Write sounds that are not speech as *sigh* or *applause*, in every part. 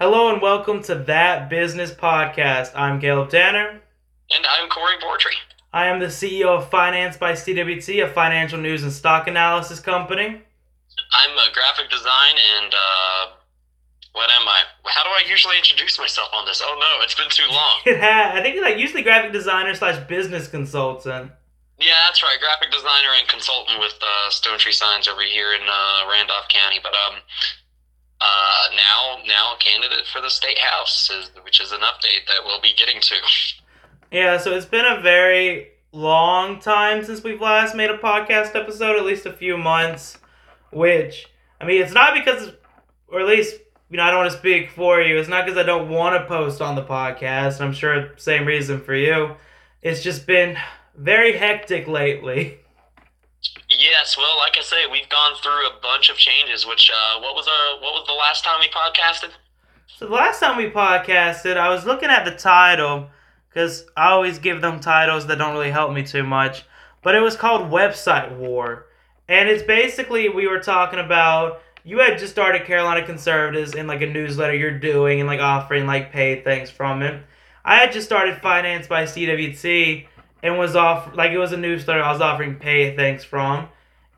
Hello and welcome to That Business Podcast. I'm Caleb Tanner. And I'm Corey Bortry. I am the CEO of Finance by CWT, a financial news and stock analysis company. I'm a graphic design and uh, what am I? How do I usually introduce myself on this? Oh no, it's been too long. *laughs* I think, like usually graphic designer slash business consultant. Yeah, that's right. Graphic designer and consultant with uh, Stone Tree Signs over here in uh, Randolph County. But um, uh, now now a candidate for the state house, is, which is an update that we'll be getting to. *laughs* Yeah, so it's been a very long time since we've last made a podcast episode, at least a few months. Which I mean, it's not because, or at least you know, I don't want to speak for you. It's not because I don't want to post on the podcast. I'm sure same reason for you. It's just been very hectic lately. *laughs* Yes, well, like I say, we've gone through a bunch of changes. Which uh, what was our what was the last time we podcasted? So the last time we podcasted, I was looking at the title because I always give them titles that don't really help me too much. But it was called Website War, and it's basically we were talking about you had just started Carolina Conservatives in like a newsletter you're doing and like offering like paid things from it. I had just started Finance by CWT and was off like it was a newsletter I was offering pay things from.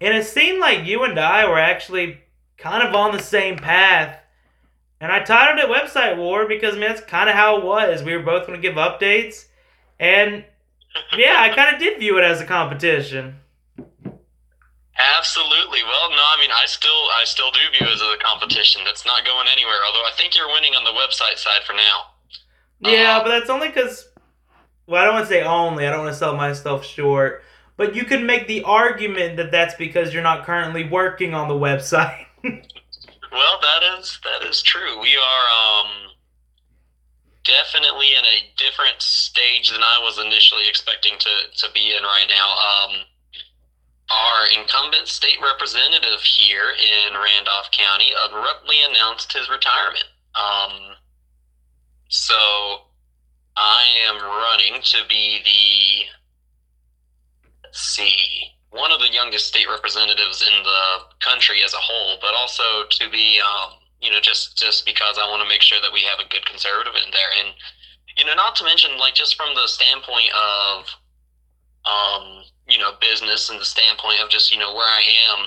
And it seemed like you and I were actually kind of on the same path. And I titled it Website War because I mean, that's kind of how it was. We were both going to give updates. And yeah, I kind of did view it as a competition. Absolutely. Well, no, I mean, I still, I still do view it as a competition. That's not going anywhere. Although I think you're winning on the website side for now. Yeah, uh, but that's only because well, I don't want to say only. I don't want to sell myself short. But you can make the argument that that's because you're not currently working on the website. *laughs* well, that is that is true. We are um, definitely in a different stage than I was initially expecting to, to be in right now. Um, our incumbent state representative here in Randolph County abruptly announced his retirement. Um, so I am running to be the see one of the youngest state representatives in the country as a whole, but also to be um, you know just just because I want to make sure that we have a good conservative in there, and you know not to mention like just from the standpoint of um, you know business and the standpoint of just you know where I am.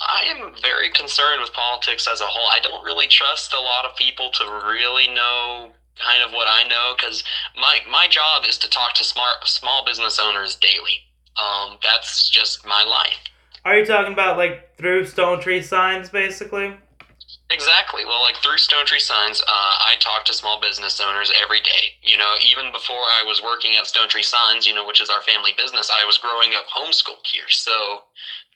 I am very concerned with politics as a whole. I don't really trust a lot of people to really know kind of what I know because my my job is to talk to smart small business owners daily. Um, that's just my life. Are you talking about like through Stone Tree Signs, basically? Exactly. Well, like through Stone Tree Signs, uh, I talk to small business owners every day. You know, even before I was working at Stone Tree Signs, you know, which is our family business, I was growing up homeschooled here. So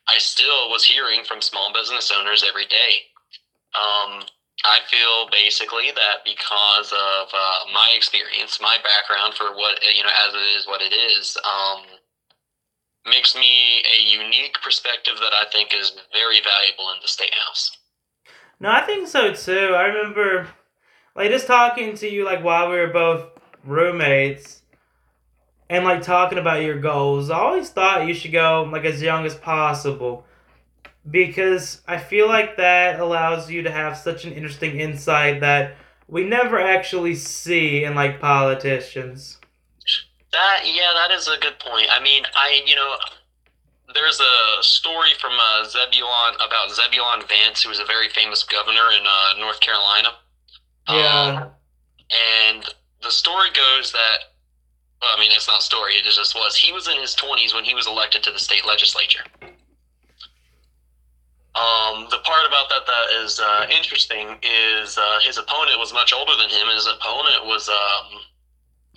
I still was hearing from small business owners every day. Um, I feel basically that because of uh, my experience, my background for what you know, as it is what it is, um, makes me a unique perspective that I think is very valuable in the state house. No, I think so too. I remember, like, just talking to you like while we were both roommates, and like talking about your goals. I always thought you should go like as young as possible because I feel like that allows you to have such an interesting insight that we never actually see in like politicians. That yeah, that is a good point. I mean, I you know, there's a story from uh, Zebulon about Zebulon Vance, who was a very famous governor in uh, North Carolina. Yeah. Um, and the story goes that, well, I mean, it's not a story. It just was. He was in his 20s when he was elected to the state legislature. Um, the part about that that is uh, interesting is uh, his opponent was much older than him. His opponent was um,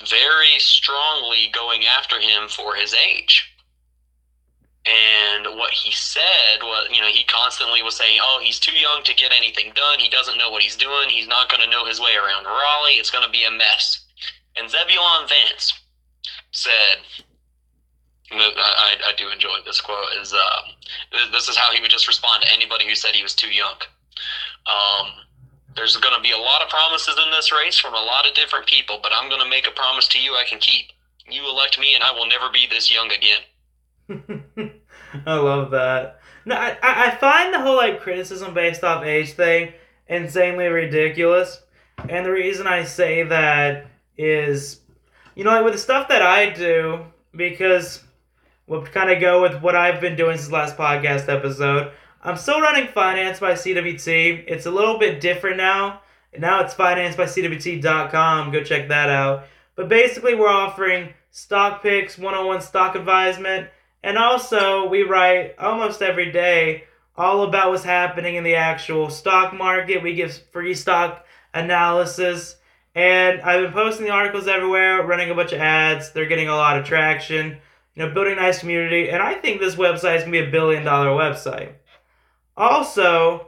very strongly going after him for his age. And what he said was, you know, he constantly was saying, "Oh, he's too young to get anything done. He doesn't know what he's doing. He's not going to know his way around Raleigh. It's going to be a mess." And Zebulon Vance said, I, I do enjoy this quote is um, this is how he would just respond to anybody who said he was too young. Um, there's going to be a lot of promises in this race from a lot of different people, but I'm going to make a promise to you I can keep. You elect me, and I will never be this young again. *laughs* I love that. No, I, I find the whole like criticism based off age thing insanely ridiculous. And the reason I say that is, you know, like with the stuff that I do, because we'll kind of go with what I've been doing since last podcast episode. I'm still running Finance by CWT. It's a little bit different now. Now it's financebycwt.com. Go check that out. But basically, we're offering stock picks, one on one stock advisement, and also we write almost every day all about what's happening in the actual stock market. We give free stock analysis. And I've been posting the articles everywhere, running a bunch of ads. They're getting a lot of traction, you know, building a nice community. And I think this website is going to be a billion dollar website. Also,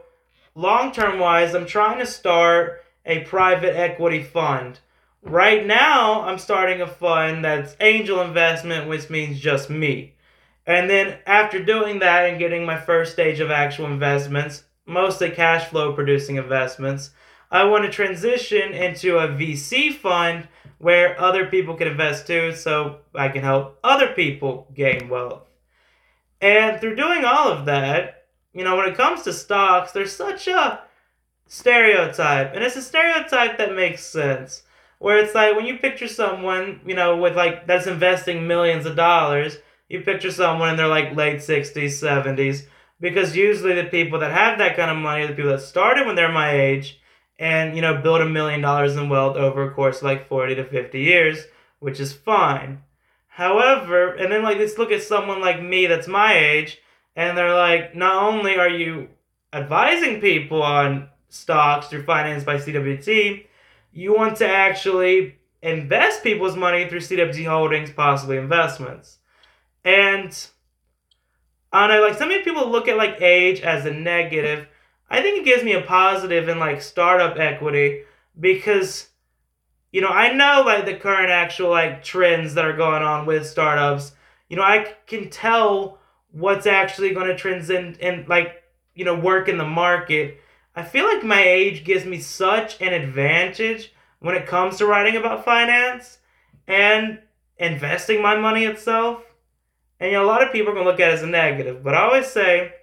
long term wise, I'm trying to start a private equity fund. Right now, I'm starting a fund that's angel investment, which means just me. And then after doing that and getting my first stage of actual investments, mostly cash flow producing investments, I want to transition into a VC fund where other people can invest too, so I can help other people gain wealth. And through doing all of that, you know, when it comes to stocks, there's such a stereotype, and it's a stereotype that makes sense. Where it's like when you picture someone, you know, with like that's investing millions of dollars, you picture someone in their like late 60s, 70s, because usually the people that have that kind of money are the people that started when they're my age and, you know, build a million dollars in wealth over a course of like 40 to 50 years, which is fine. However, and then like let's look at someone like me that's my age, and they're like, not only are you advising people on stocks through finance by CWT, you want to actually invest people's money through CWT holdings, possibly investments. And I don't know, like some people look at like age as a negative. I think it gives me a positive in like startup equity because you know, I know like the current actual like trends that are going on with startups. You know, I can tell what's actually going to transcend and like, you know, work in the market. I feel like my age gives me such an advantage when it comes to writing about finance and investing my money itself. And you know, a lot of people are gonna look at it as a negative, but I always say,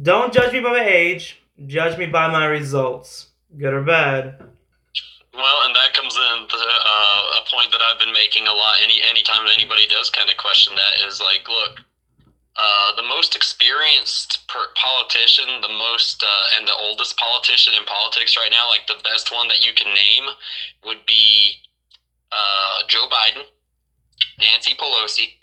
don't judge me by my age. Judge me by my results, good or bad. Well, and that comes in to, uh, a point that I've been making a lot. Any anytime anybody does kind of question that is like, look, uh, the most experienced politician, the most uh, and the oldest politician in politics right now, like the best one that you can name, would be uh, Joe Biden, Nancy Pelosi,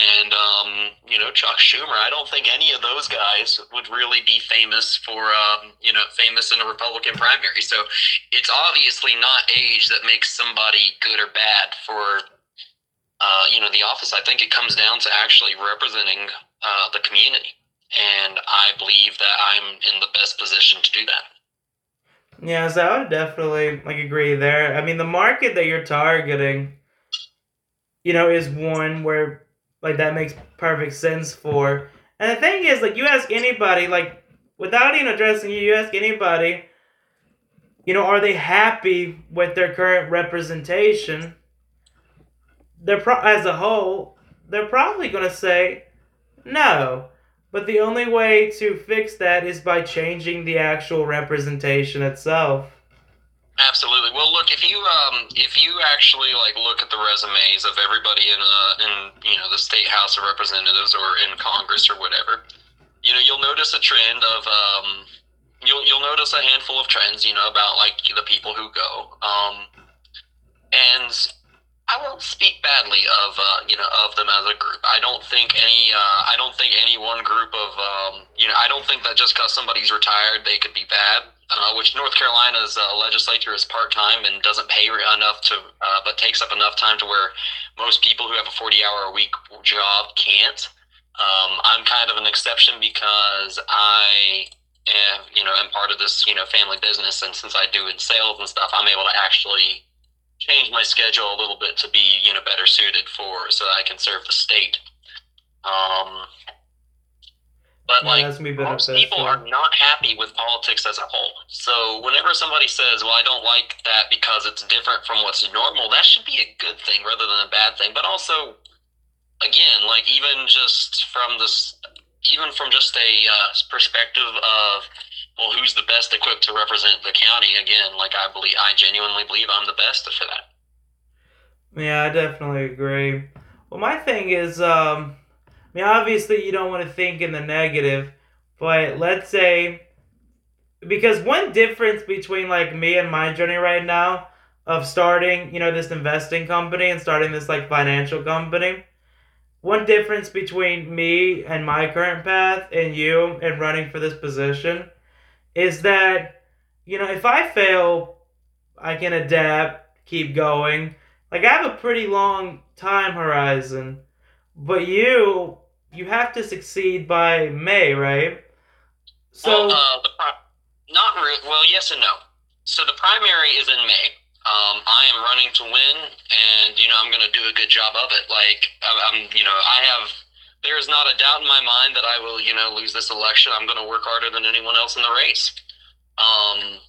and um, you know Chuck Schumer. I don't think any of those guys would really be famous for um, you know famous in a Republican primary. So it's obviously not age that makes somebody good or bad for uh, you know the office. I think it comes down to actually representing uh, the community, and I believe that I'm in the best position to do that. Yeah, so I would definitely like agree there. I mean, the market that you're targeting, you know, is one where like that makes perfect sense for. And the thing is, like, you ask anybody, like, without even addressing you, you ask anybody, you know, are they happy with their current representation? They're pro- as a whole, they're probably going to say no. But the only way to fix that is by changing the actual representation itself. Absolutely. Well, look if you um if you actually like look at the resumes of everybody in uh in you know the state house of representatives or in Congress or whatever, you know you'll notice a trend of um you'll you'll notice a handful of trends you know about like the people who go um and I won't speak badly of uh, you know of them as a group. I don't think any uh, I don't think any one group of um, you know I don't think that just because somebody's retired they could be bad uh, which North Carolina's uh, legislature is part time and doesn't pay enough to, uh, but takes up enough time to where most people who have a 40 hour a week job can't. Um, I'm kind of an exception because I am, you know, am part of this, you know, family business. And since I do in sales and stuff, I'm able to actually change my schedule a little bit to be, you know, better suited for so that I can serve the state. Um, but yeah, like most people are not happy with politics as a whole. So whenever somebody says, "Well, I don't like that because it's different from what's normal," that should be a good thing rather than a bad thing. But also, again, like even just from this, even from just a uh, perspective of well, who's the best equipped to represent the county? Again, like I believe, I genuinely believe I'm the best for that. Yeah, I definitely agree. Well, my thing is, um, I mean, obviously you don't want to think in the negative, but let's say because one difference between like me and my journey right now of starting, you know, this investing company and starting this like financial company. One difference between me and my current path and you and running for this position is that, you know, if I fail, I can adapt, keep going. Like I have a pretty long time horizon, but you you have to succeed by May, right? So well, uh, the, not re- well, yes and no. So the primary is in May. Um, I am running to win, and you know I'm going to do a good job of it. Like I'm, you know, I have. There is not a doubt in my mind that I will, you know, lose this election. I'm going to work harder than anyone else in the race. Um,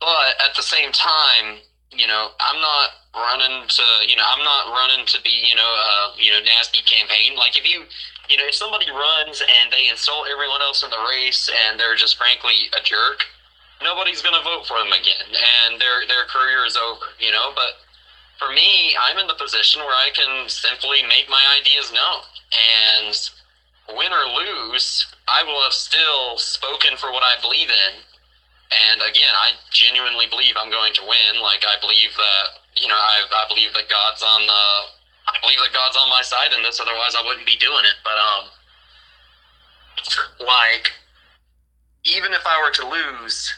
but at the same time, you know, I'm not running to, you know, I'm not running to be, you know, uh, you know, nasty campaign. Like if you, you know, if somebody runs and they insult everyone else in the race and they're just frankly a jerk, nobody's going to vote for them again, and their their career is over. You know, but for me, I'm in the position where I can simply make my ideas known, and win or lose, I will have still spoken for what I believe in. And again, I genuinely believe I'm going to win. Like I believe that you know, I I believe that God's on the I believe that God's on my side in this. Otherwise, I wouldn't be doing it. But um, like, even if I were to lose,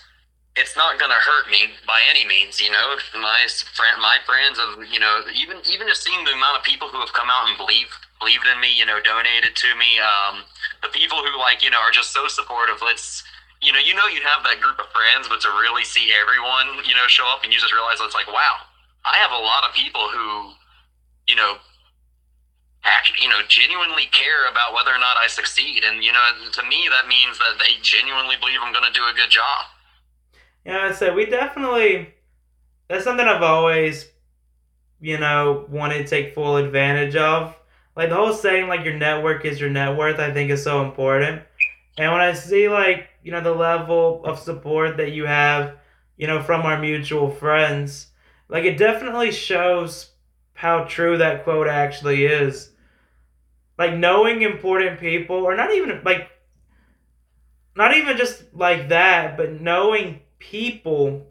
it's not gonna hurt me by any means. You know, my friend, my friends of you know, even even just seeing the amount of people who have come out and believe believed in me, you know, donated to me. Um, the people who like you know are just so supportive. Let's you know, you know, you have that group of friends, but to really see everyone, you know, show up and you just realize it's like, wow, I have a lot of people who you know, actually, you know, genuinely care about whether or not I succeed. And, you know, to me, that means that they genuinely believe I'm going to do a good job. Yeah, I say we definitely, that's something I've always, you know, wanted to take full advantage of. Like the whole saying, like your network is your net worth, I think is so important. And when I see, like, you know, the level of support that you have, you know, from our mutual friends, like it definitely shows how true that quote actually is. Like knowing important people, or not even like, not even just like that, but knowing people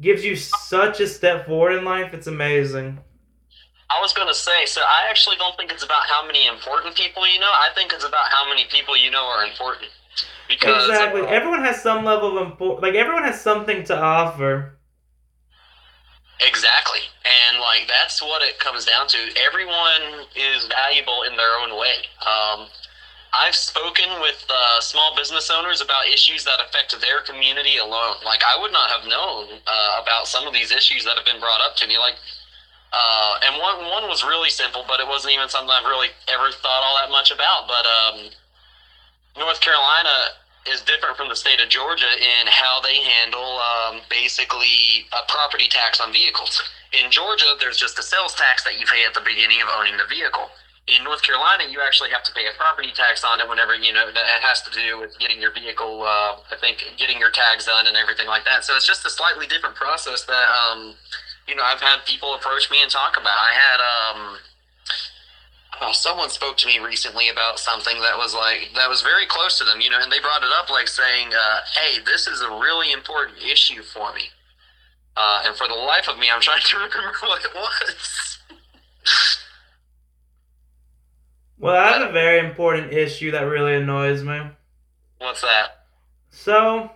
gives you such a step forward in life. It's amazing. I was going to say, so I actually don't think it's about how many important people you know. I think it's about how many people you know are important. Because exactly, uh, everyone has some level of important. Like everyone has something to offer. Exactly. And like that's what it comes down to. Everyone is valuable in their own way. Um, I've spoken with uh, small business owners about issues that affect their community alone. Like I would not have known uh, about some of these issues that have been brought up to me. Like, uh, and one one was really simple, but it wasn't even something I've really ever thought all that much about. But um, North Carolina is different from the state of Georgia in how they handle um, basically a property tax on vehicles. In Georgia, there's just a sales tax that you pay at the beginning of owning the vehicle. In North Carolina, you actually have to pay a property tax on it whenever you know that has to do with getting your vehicle. Uh, I think getting your tags done and everything like that. So it's just a slightly different process that um, you know I've had people approach me and talk about. I had um, oh, someone spoke to me recently about something that was like that was very close to them, you know, and they brought it up like saying, uh, "Hey, this is a really important issue for me." Uh, and for the life of me, I'm trying to *laughs* remember what it was. Well, I have a very important issue that really annoys me. What's that? So,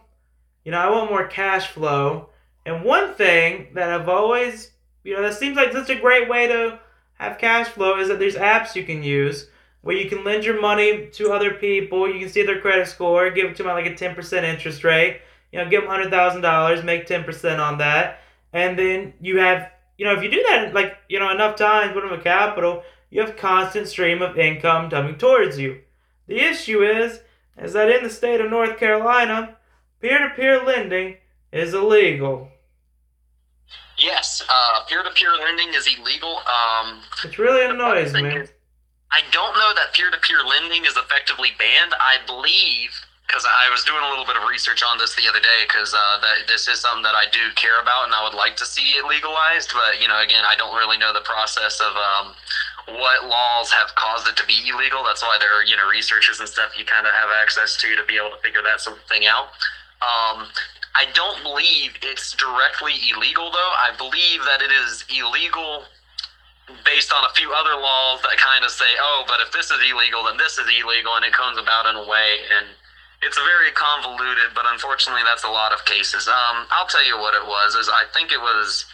you know, I want more cash flow, and one thing that I've always, you know, that seems like such a great way to have cash flow is that there's apps you can use where you can lend your money to other people. You can see their credit score, give it to them at like a 10% interest rate. You know, give them $100,000, make 10% on that. And then you have, you know, if you do that like, you know, enough times, put them a capital, you have constant stream of income coming towards you. The issue is, is that in the state of North Carolina, peer-to-peer lending is illegal. Yes, uh, peer-to-peer lending is illegal. Um, it really annoys me. I don't know that peer-to-peer lending is effectively banned. I believe because I was doing a little bit of research on this the other day because uh, that this is something that I do care about and I would like to see it legalized. But you know, again, I don't really know the process of um, what laws have caused it to be illegal. That's why there are you know researchers and stuff you kind of have access to to be able to figure that sort of thing out. Um, I don't believe it's directly illegal though. I believe that it is illegal based on a few other laws that kind of say, oh, but if this is illegal, then this is illegal, and it comes about in a way and it's very convoluted, but unfortunately, that's a lot of cases. Um, I'll tell you what it was. Is I think it was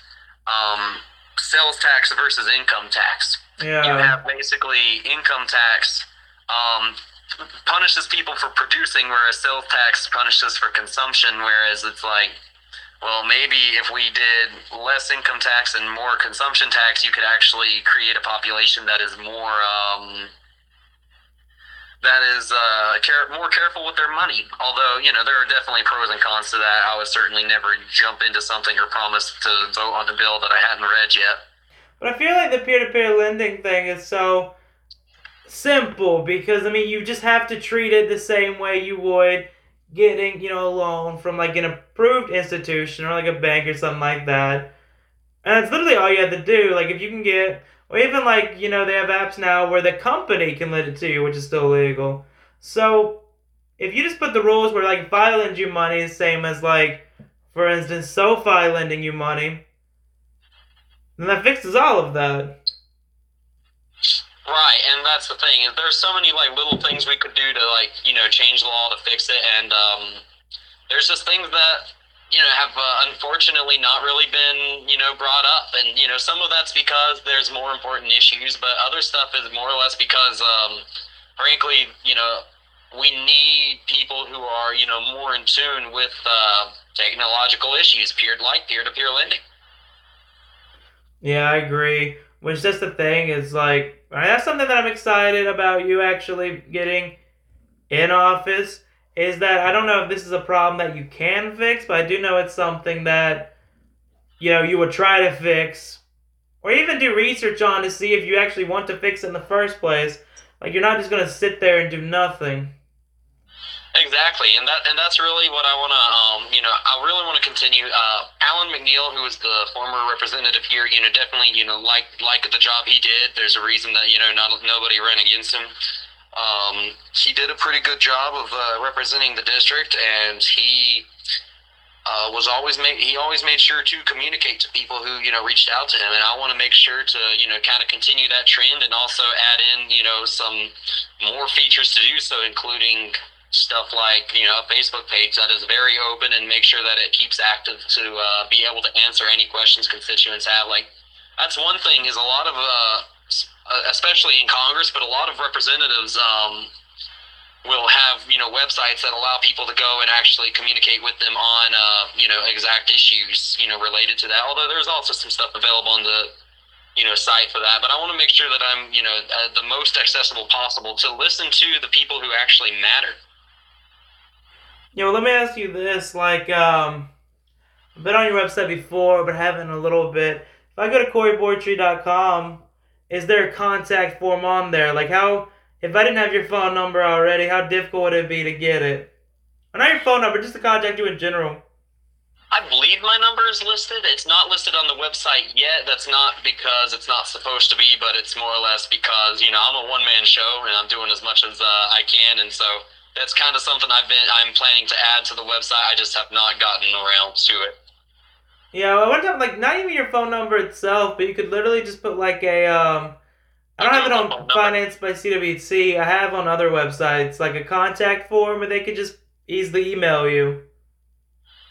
um, sales tax versus income tax. Yeah. You have basically income tax um, punishes people for producing, whereas sales tax punishes for consumption. Whereas it's like, well, maybe if we did less income tax and more consumption tax, you could actually create a population that is more. Um, that is uh, care- more careful with their money. Although, you know, there are definitely pros and cons to that. I would certainly never jump into something or promise to vote on the bill that I hadn't read yet. But I feel like the peer to peer lending thing is so simple because, I mean, you just have to treat it the same way you would getting, you know, a loan from like an approved institution or like a bank or something like that. And it's literally all you have to do. Like, if you can get or even like, you know, they have apps now where the company can lend it to you, which is still legal. So if you just put the rules where like if I lend you money same as like, for instance, SoFi lending you money, then that fixes all of that. Right, and that's the thing is there's so many like little things we could do to like you know change the law to fix it, and um, there's just things that you know have uh, unfortunately not really been you know brought up and you know some of that's because there's more important issues but other stuff is more or less because um, frankly you know we need people who are you know more in tune with uh, technological issues peer like peer-to-peer lending yeah i agree which just the thing is like that's something that i'm excited about you actually getting in office is that I don't know if this is a problem that you can fix, but I do know it's something that you know you would try to fix or even do research on to see if you actually want to fix it in the first place. Like you're not just going to sit there and do nothing. Exactly, and that and that's really what I want to, um, you know, I really want to continue. Uh, Allen McNeill, who was the former representative here, you know, definitely, you know, like like the job he did. There's a reason that you know not nobody ran against him. Um, he did a pretty good job of uh, representing the district, and he uh, was always made. He always made sure to communicate to people who you know reached out to him, and I want to make sure to you know kind of continue that trend, and also add in you know some more features to do so, including stuff like you know a Facebook page that is very open and make sure that it keeps active to uh, be able to answer any questions constituents have. Like that's one thing is a lot of uh, uh, especially in Congress, but a lot of representatives um, will have you know websites that allow people to go and actually communicate with them on uh, you know exact issues you know related to that. Although there's also some stuff available on the you know site for that, but I want to make sure that I'm you know uh, the most accessible possible to listen to the people who actually matter. You know, let me ask you this: like, um, I've been on your website before, but haven't a little bit. If I go to CoreyBoardtree.com, is there a contact form on there? Like how if I didn't have your phone number already, how difficult would it be to get it? Or not your phone number, just to contact you in general. I believe my number is listed. It's not listed on the website yet. That's not because it's not supposed to be, but it's more or less because you know I'm a one man show and I'm doing as much as uh, I can, and so that's kind of something I've been I'm planning to add to the website. I just have not gotten around to it. Yeah, I wonder, like not even your phone number itself, but you could literally just put like a um. I don't have it on Finance by CWT. I have on other websites like a contact form where they could just easily email you.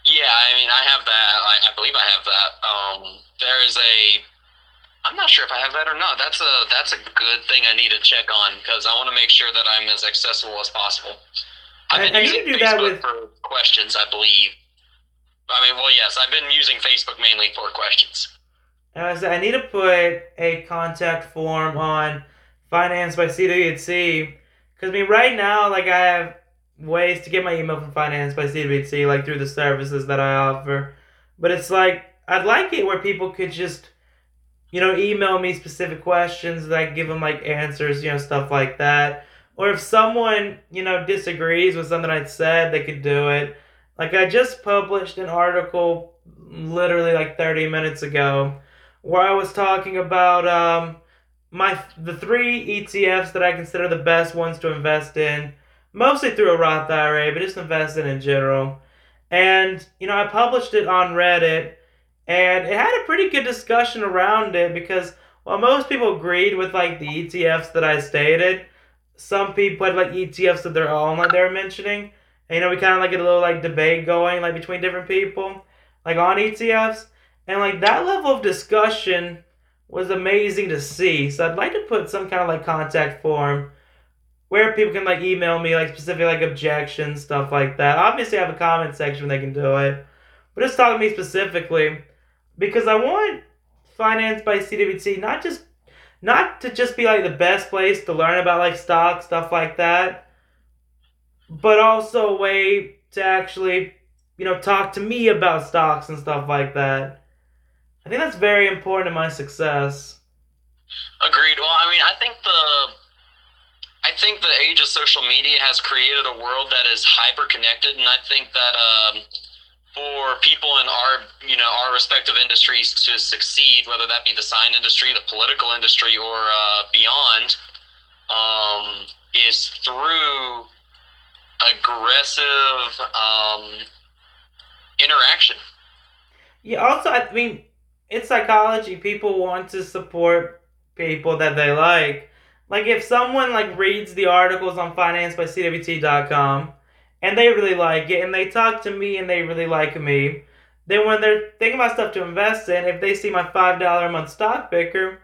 Yeah, I mean, I have that. I, I believe I have that. Um, there is a. I'm not sure if I have that or not. That's a that's a good thing I need to check on because I want to make sure that I'm as accessible as possible. I've been using do Facebook that with for questions, I believe. I mean, well, yes, I've been using Facebook mainly for questions. I, I need to put a contact form on Finance by CWT because I mean, right now, like I have ways to get my email from Finance by CWT, like through the services that I offer. But it's like I'd like it where people could just, you know, email me specific questions that I give them like answers, you know, stuff like that. or if someone, you know, disagrees with something I said, they could do it. Like I just published an article literally like 30 minutes ago where I was talking about um, my the three ETFs that I consider the best ones to invest in, mostly through a Roth IRA, but just invest in in general. And you know, I published it on Reddit, and it had a pretty good discussion around it because while most people agreed with like the ETFs that I stated, some people had like ETFs of their own, like they were mentioning. And, you know, we kind of like get a little like debate going like between different people, like on ETFs, and like that level of discussion was amazing to see. So I'd like to put some kind of like contact form where people can like email me like specific like objections, stuff like that. Obviously, I have a comment section where they can do it, but just talk to me specifically because I want finance by CWT not just not to just be like the best place to learn about like stock stuff like that, but also a way to actually you know talk to me about stocks and stuff like that. I think that's very important to my success. Agreed. Well, I mean, I think the I think the age of social media has created a world that is hyper connected, and I think that um, for people in our you know our respective industries to succeed, whether that be the sign industry, the political industry, or uh, beyond, um, is through aggressive um, interaction. Yeah. Also, I mean, it's psychology. People want to support people that they like. Like if someone like reads the articles on financebycwt.com and they really like it and they talk to me and they really like me, then when they're thinking about stuff to invest in, if they see my five dollar a month stock picker,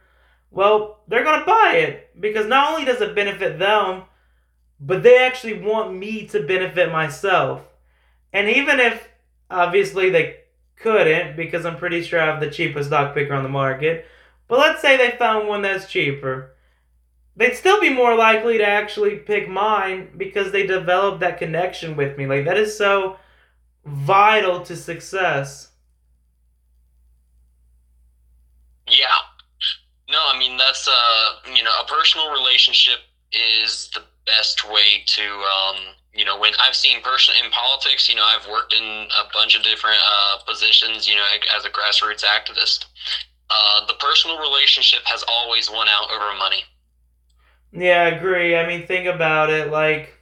well, they're gonna buy it because not only does it benefit them, but they actually want me to benefit myself. And even if obviously they couldn't because I'm pretty sure I have the cheapest stock picker on the market. But let's say they found one that's cheaper. They'd still be more likely to actually pick mine because they developed that connection with me. Like that is so vital to success. Yeah. No, I mean that's uh you know a personal relationship is the best way to um you know, when I've seen person in politics, you know, I've worked in a bunch of different uh, positions, you know, as a grassroots activist. Uh, the personal relationship has always won out over money. Yeah, I agree. I mean, think about it. Like,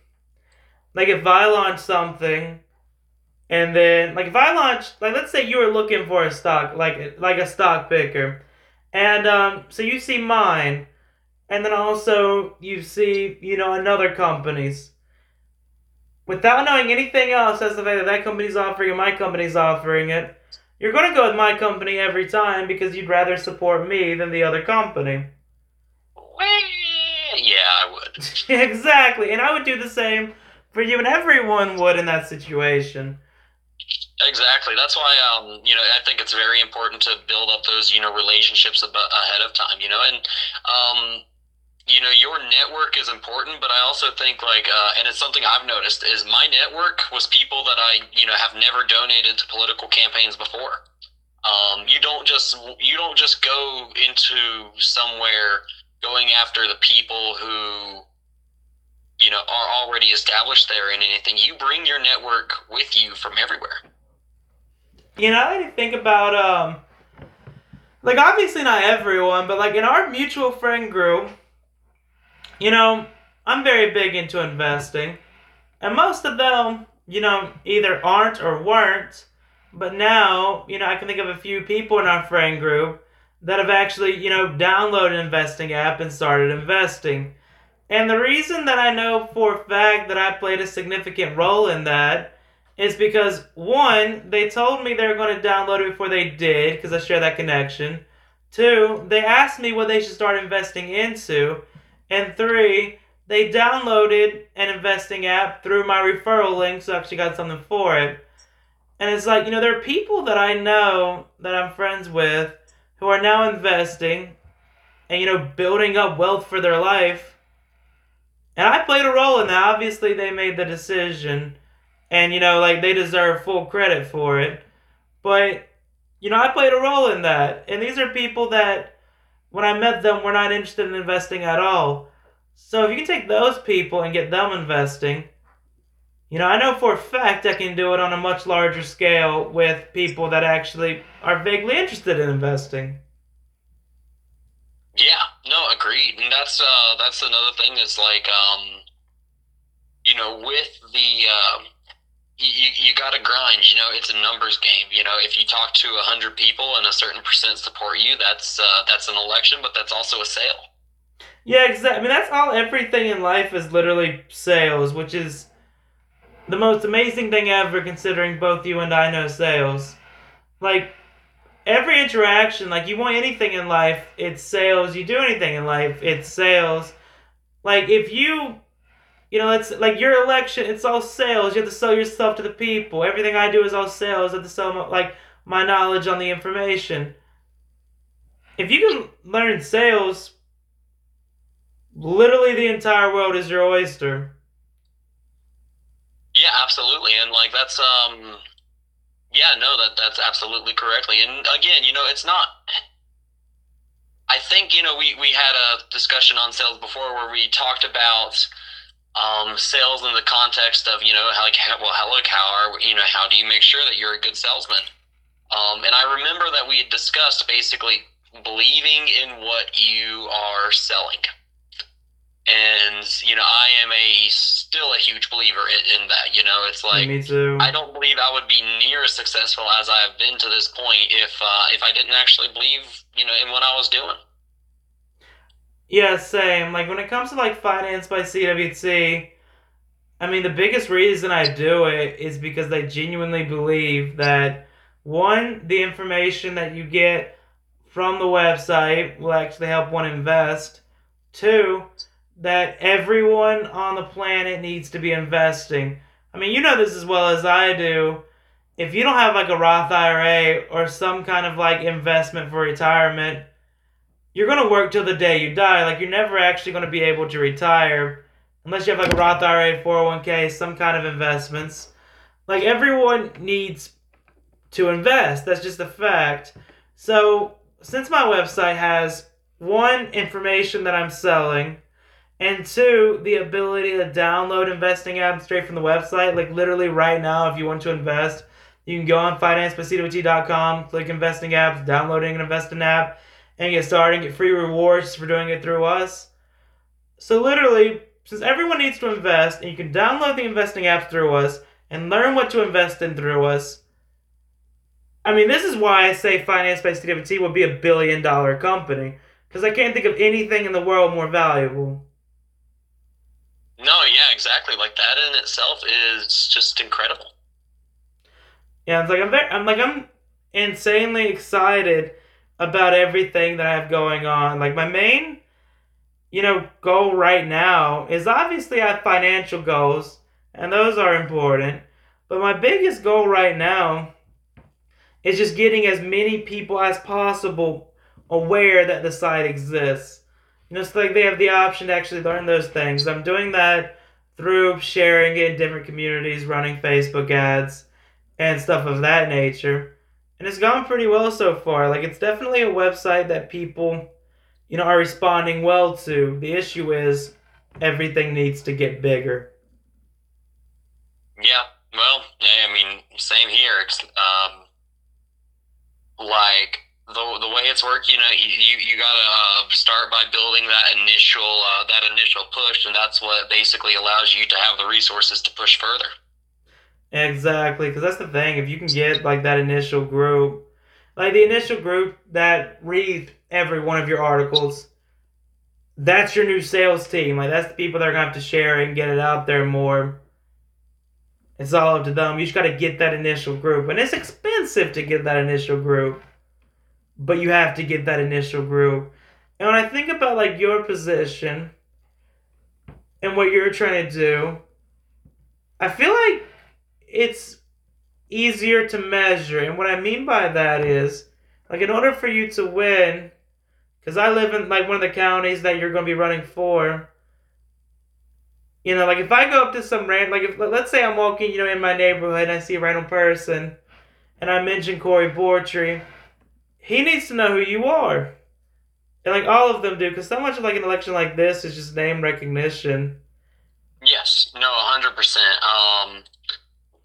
like if I launch something, and then like if I launch, like let's say you were looking for a stock, like like a stock picker, and um, so you see mine, and then also you see you know another company's without knowing anything else as the fact that that company's offering and my company's offering it, you're going to go with my company every time because you'd rather support me than the other company. Yeah, I would. *laughs* exactly. And I would do the same for you, and everyone would in that situation. Exactly. That's why, um, you know, I think it's very important to build up those, you know, relationships ahead of time, you know, and, um, you know your network is important but i also think like uh, and it's something i've noticed is my network was people that i you know have never donated to political campaigns before um, you don't just you don't just go into somewhere going after the people who you know are already established there in anything you bring your network with you from everywhere you know i think about um like obviously not everyone but like in our mutual friend group you know, I'm very big into investing, and most of them, you know, either aren't or weren't. But now, you know, I can think of a few people in our friend group that have actually, you know, downloaded an investing app and started investing. And the reason that I know for a fact that I played a significant role in that is because one, they told me they were going to download it before they did because I share that connection. Two, they asked me what they should start investing into, and three, they downloaded an investing app through my referral link, so I actually got something for it. And it's like, you know, there are people that I know that I'm friends with who are now investing and, you know, building up wealth for their life. And I played a role in that. Obviously, they made the decision. And, you know, like, they deserve full credit for it. But, you know, I played a role in that. And these are people that when I met them, were not interested in investing at all. So if you can take those people and get them investing, you know, I know for a fact I can do it on a much larger scale with people that actually are vaguely interested in investing. Yeah, no, agreed. And that's uh that's another thing is like um you know, with the you, you, you got to grind. You know, it's a numbers game. You know, if you talk to a hundred people and a certain percent support you, that's uh, that's an election, but that's also a sale. Yeah, exactly. I mean, that's all. Everything in life is literally sales, which is the most amazing thing ever. Considering both you and I know sales, like every interaction, like you want anything in life, it's sales. You do anything in life, it's sales. Like if you you know, it's like your election. It's all sales. You have to sell yourself to the people. Everything I do is all sales. I have to sell my, like my knowledge on the information. If you can learn sales, literally the entire world is your oyster. Yeah, absolutely, and like that's um, yeah, no, that that's absolutely correctly. And again, you know, it's not. I think you know we we had a discussion on sales before where we talked about um, sales in the context of you know how, like well how look how are you know how do you make sure that you're a good salesman um, and i remember that we had discussed basically believing in what you are selling and you know i am a still a huge believer in, in that you know it's like Me too. i don't believe i would be near as successful as i've been to this point if uh, if i didn't actually believe you know in what i was doing Yeah, same. Like when it comes to like finance by CWT, I mean the biggest reason I do it is because I genuinely believe that one, the information that you get from the website will actually help one invest. Two, that everyone on the planet needs to be investing. I mean, you know this as well as I do. If you don't have like a Roth IRA or some kind of like investment for retirement, you're gonna work till the day you die. Like you're never actually gonna be able to retire unless you have like a Roth IRA, 401k, some kind of investments. Like everyone needs to invest. That's just a fact. So since my website has one information that I'm selling, and two the ability to download investing apps straight from the website, like literally right now, if you want to invest, you can go on financebycwt.com, click investing apps, downloading an investing app and get started and get free rewards for doing it through us. So literally, since everyone needs to invest, and you can download the investing apps through us and learn what to invest in through us. I mean, this is why I say Finance by CWT would be a billion dollar company. Because I can't think of anything in the world more valuable. No yeah exactly like that in itself is just incredible Yeah, it's like I'm very, I'm like I'm insanely excited about everything that I have going on. Like my main, you know, goal right now is obviously I have financial goals, and those are important. But my biggest goal right now is just getting as many people as possible aware that the site exists. It's like they have the option to actually learn those things. I'm doing that through sharing it in different communities, running Facebook ads, and stuff of that nature and it's gone pretty well so far. Like it's definitely a website that people, you know, are responding well to. The issue is everything needs to get bigger. Yeah, well, yeah, I mean, same here. It's, um, like the the way it's working, you know, you you gotta uh, start by building that initial uh, that initial push, and that's what basically allows you to have the resources to push further. Exactly, because that's the thing. If you can get like that initial group, like the initial group that reads every one of your articles, that's your new sales team. Like that's the people that are gonna have to share and get it out there more. It's all up to them. You just gotta get that initial group, and it's expensive to get that initial group, but you have to get that initial group. And when I think about like your position and what you're trying to do, I feel like it's easier to measure. And what I mean by that is, like, in order for you to win, because I live in like one of the counties that you're going to be running for. You know, like if I go up to some random, like if let's say I'm walking, you know, in my neighborhood and I see a random person, and I mention Corey Bortry, he needs to know who you are. And like all of them do, because so much of like an election like this is just name recognition. Yes, no, hundred. Um,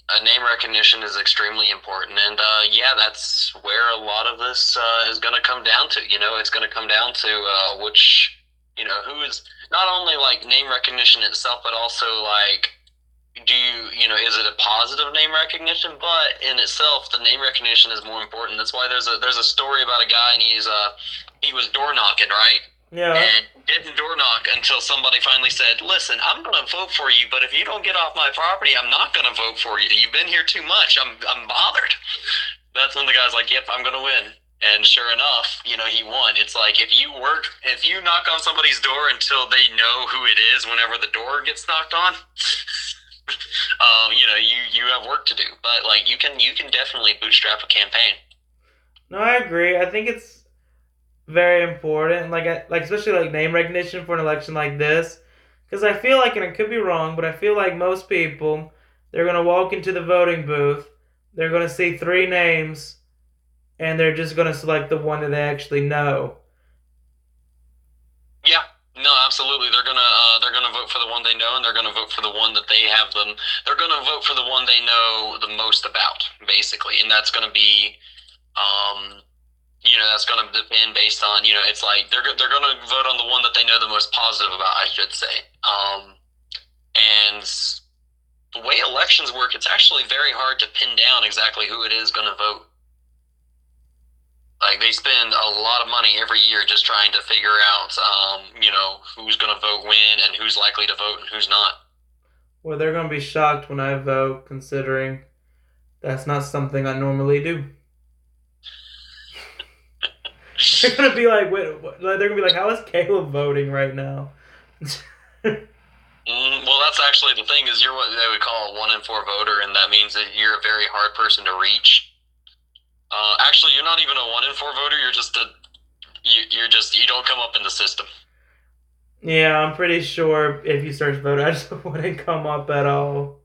uh, name recognition is extremely important, and uh, yeah, that's where a lot of this uh, is going to come down to. You know, it's going to come down to uh, which, you know, who is not only like name recognition itself, but also like, do you, you know, is it a positive name recognition? But in itself, the name recognition is more important. That's why there's a there's a story about a guy, and he's uh he was door knocking, right? Yeah. and didn't door knock until somebody finally said, "Listen, I'm going to vote for you, but if you don't get off my property, I'm not going to vote for you. You've been here too much. I'm I'm bothered." That's when the guy's like, "Yep, I'm going to win." And sure enough, you know, he won. It's like if you work, if you knock on somebody's door until they know who it is, whenever the door gets knocked on, um, you know, you you have work to do. But like, you can you can definitely bootstrap a campaign. No, I agree. I think it's very important. Like, I- like especially like name recognition for an election like this, because I feel like, and I could be wrong, but I feel like most people they're gonna walk into the voting booth, they're gonna see three names, and they're just gonna select the one that they actually know. No, absolutely. They're gonna uh, they're gonna vote for the one they know, and they're gonna vote for the one that they have them. They're gonna vote for the one they know the most about, basically, and that's gonna be, um, you know, that's gonna depend based on you know, it's like they're they're gonna vote on the one that they know the most positive about, I should say. Um, and the way elections work, it's actually very hard to pin down exactly who it is gonna vote. Like they spend a lot of money every year just trying to figure out, um, you know, who's going to vote when and who's likely to vote and who's not. Well, they're gonna be shocked when I vote, considering that's not something I normally do. *laughs* They're gonna be like, wait, what? they're gonna be like, how is Caleb voting right now? *laughs* Mm, well, that's actually the thing is you're what they would call a one in four voter, and that means that you're a very hard person to reach. Uh, actually, you're not even a one in four voter. You're just a you, you're just you don't come up in the system. yeah, I'm pretty sure if you search voter, *laughs* I just wouldn't come up at all.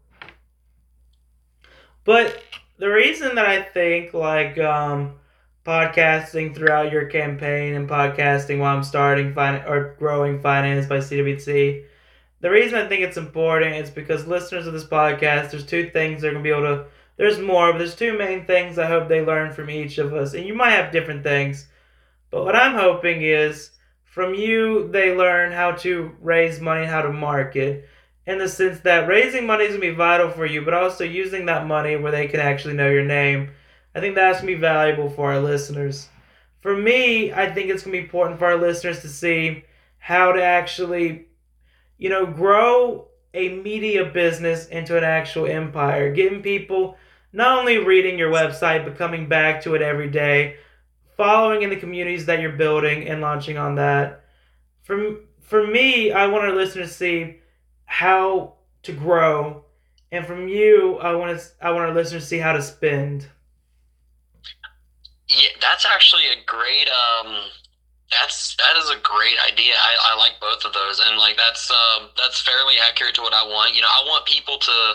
But the reason that I think like um, podcasting throughout your campaign and podcasting while I'm starting fin- or growing finance by CWT, the reason I think it's important is because listeners of this podcast, there's two things they're gonna be able to. There's more, but there's two main things I hope they learn from each of us, and you might have different things. But what I'm hoping is from you, they learn how to raise money how to market in the sense that raising money is going to be vital for you, but also using that money where they can actually know your name. I think that's going to be valuable for our listeners. For me, I think it's going to be important for our listeners to see how to actually, you know, grow a media business into an actual empire, getting people not only reading your website, but coming back to it every day, following in the communities that you're building and launching on that. For, for me, I want our listeners to see how to grow, and from you, I want to I want our listeners to see how to spend. Yeah, that's actually a great. Um, that's that is a great idea. I, I like both of those, and like that's um, that's fairly accurate to what I want. You know, I want people to.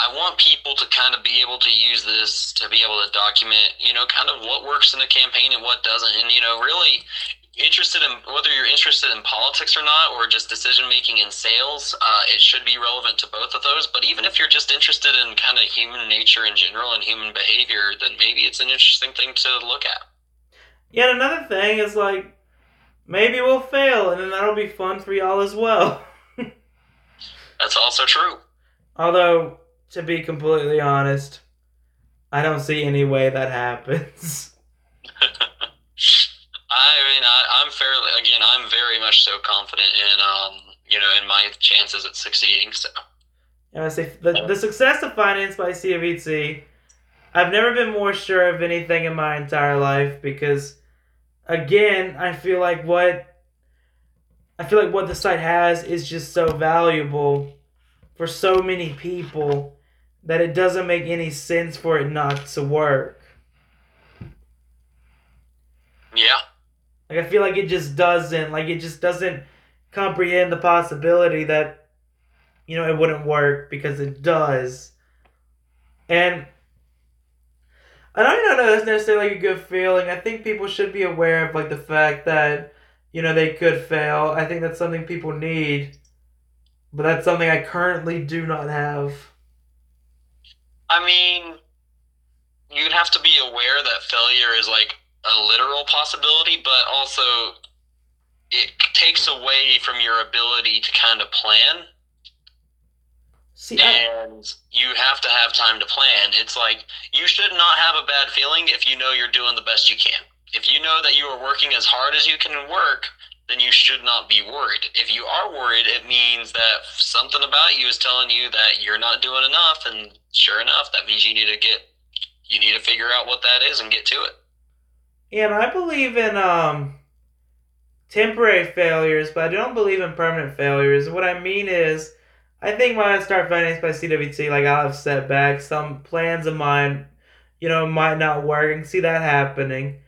I want people to kind of be able to use this to be able to document, you know, kind of what works in a campaign and what doesn't, and you know, really interested in whether you're interested in politics or not, or just decision making in sales. Uh, it should be relevant to both of those. But even if you're just interested in kind of human nature in general and human behavior, then maybe it's an interesting thing to look at. Yet another thing is like maybe we'll fail, and then that'll be fun for y'all as well. *laughs* That's also true. Although, to be completely honest, I don't see any way that happens. *laughs* I mean, I, I'm fairly again. I'm very much so confident in um, you know, in my chances at succeeding. So And I say the, the success of Finance by CWT, I've never been more sure of anything in my entire life because, again, I feel like what I feel like what the site has is just so valuable for so many people that it doesn't make any sense for it not to work. yeah, Like I feel like it just doesn't. Like it just doesn't comprehend the possibility that you know it wouldn't work because it does. And I don't know that's necessarily like a good feeling. I think people should be aware of like the fact that you know, they could fail. I think that's something people need, but that's something I currently do not have. I mean, you'd have to be aware that failure is like a literal possibility, but also it takes away from your ability to kind of plan. See, I, and you have to have time to plan. It's like you should not have a bad feeling if you know you're doing the best you can. If you know that you are working as hard as you can work, then you should not be worried. If you are worried, it means that something about you is telling you that you're not doing enough, and sure enough, that means you need to get you need to figure out what that is and get to it. Yeah, and I believe in um temporary failures, but I don't believe in permanent failures. What I mean is, I think when I start finance by CWT, like I'll have setbacks. Some plans of mine, you know, might not work. Can see that happening.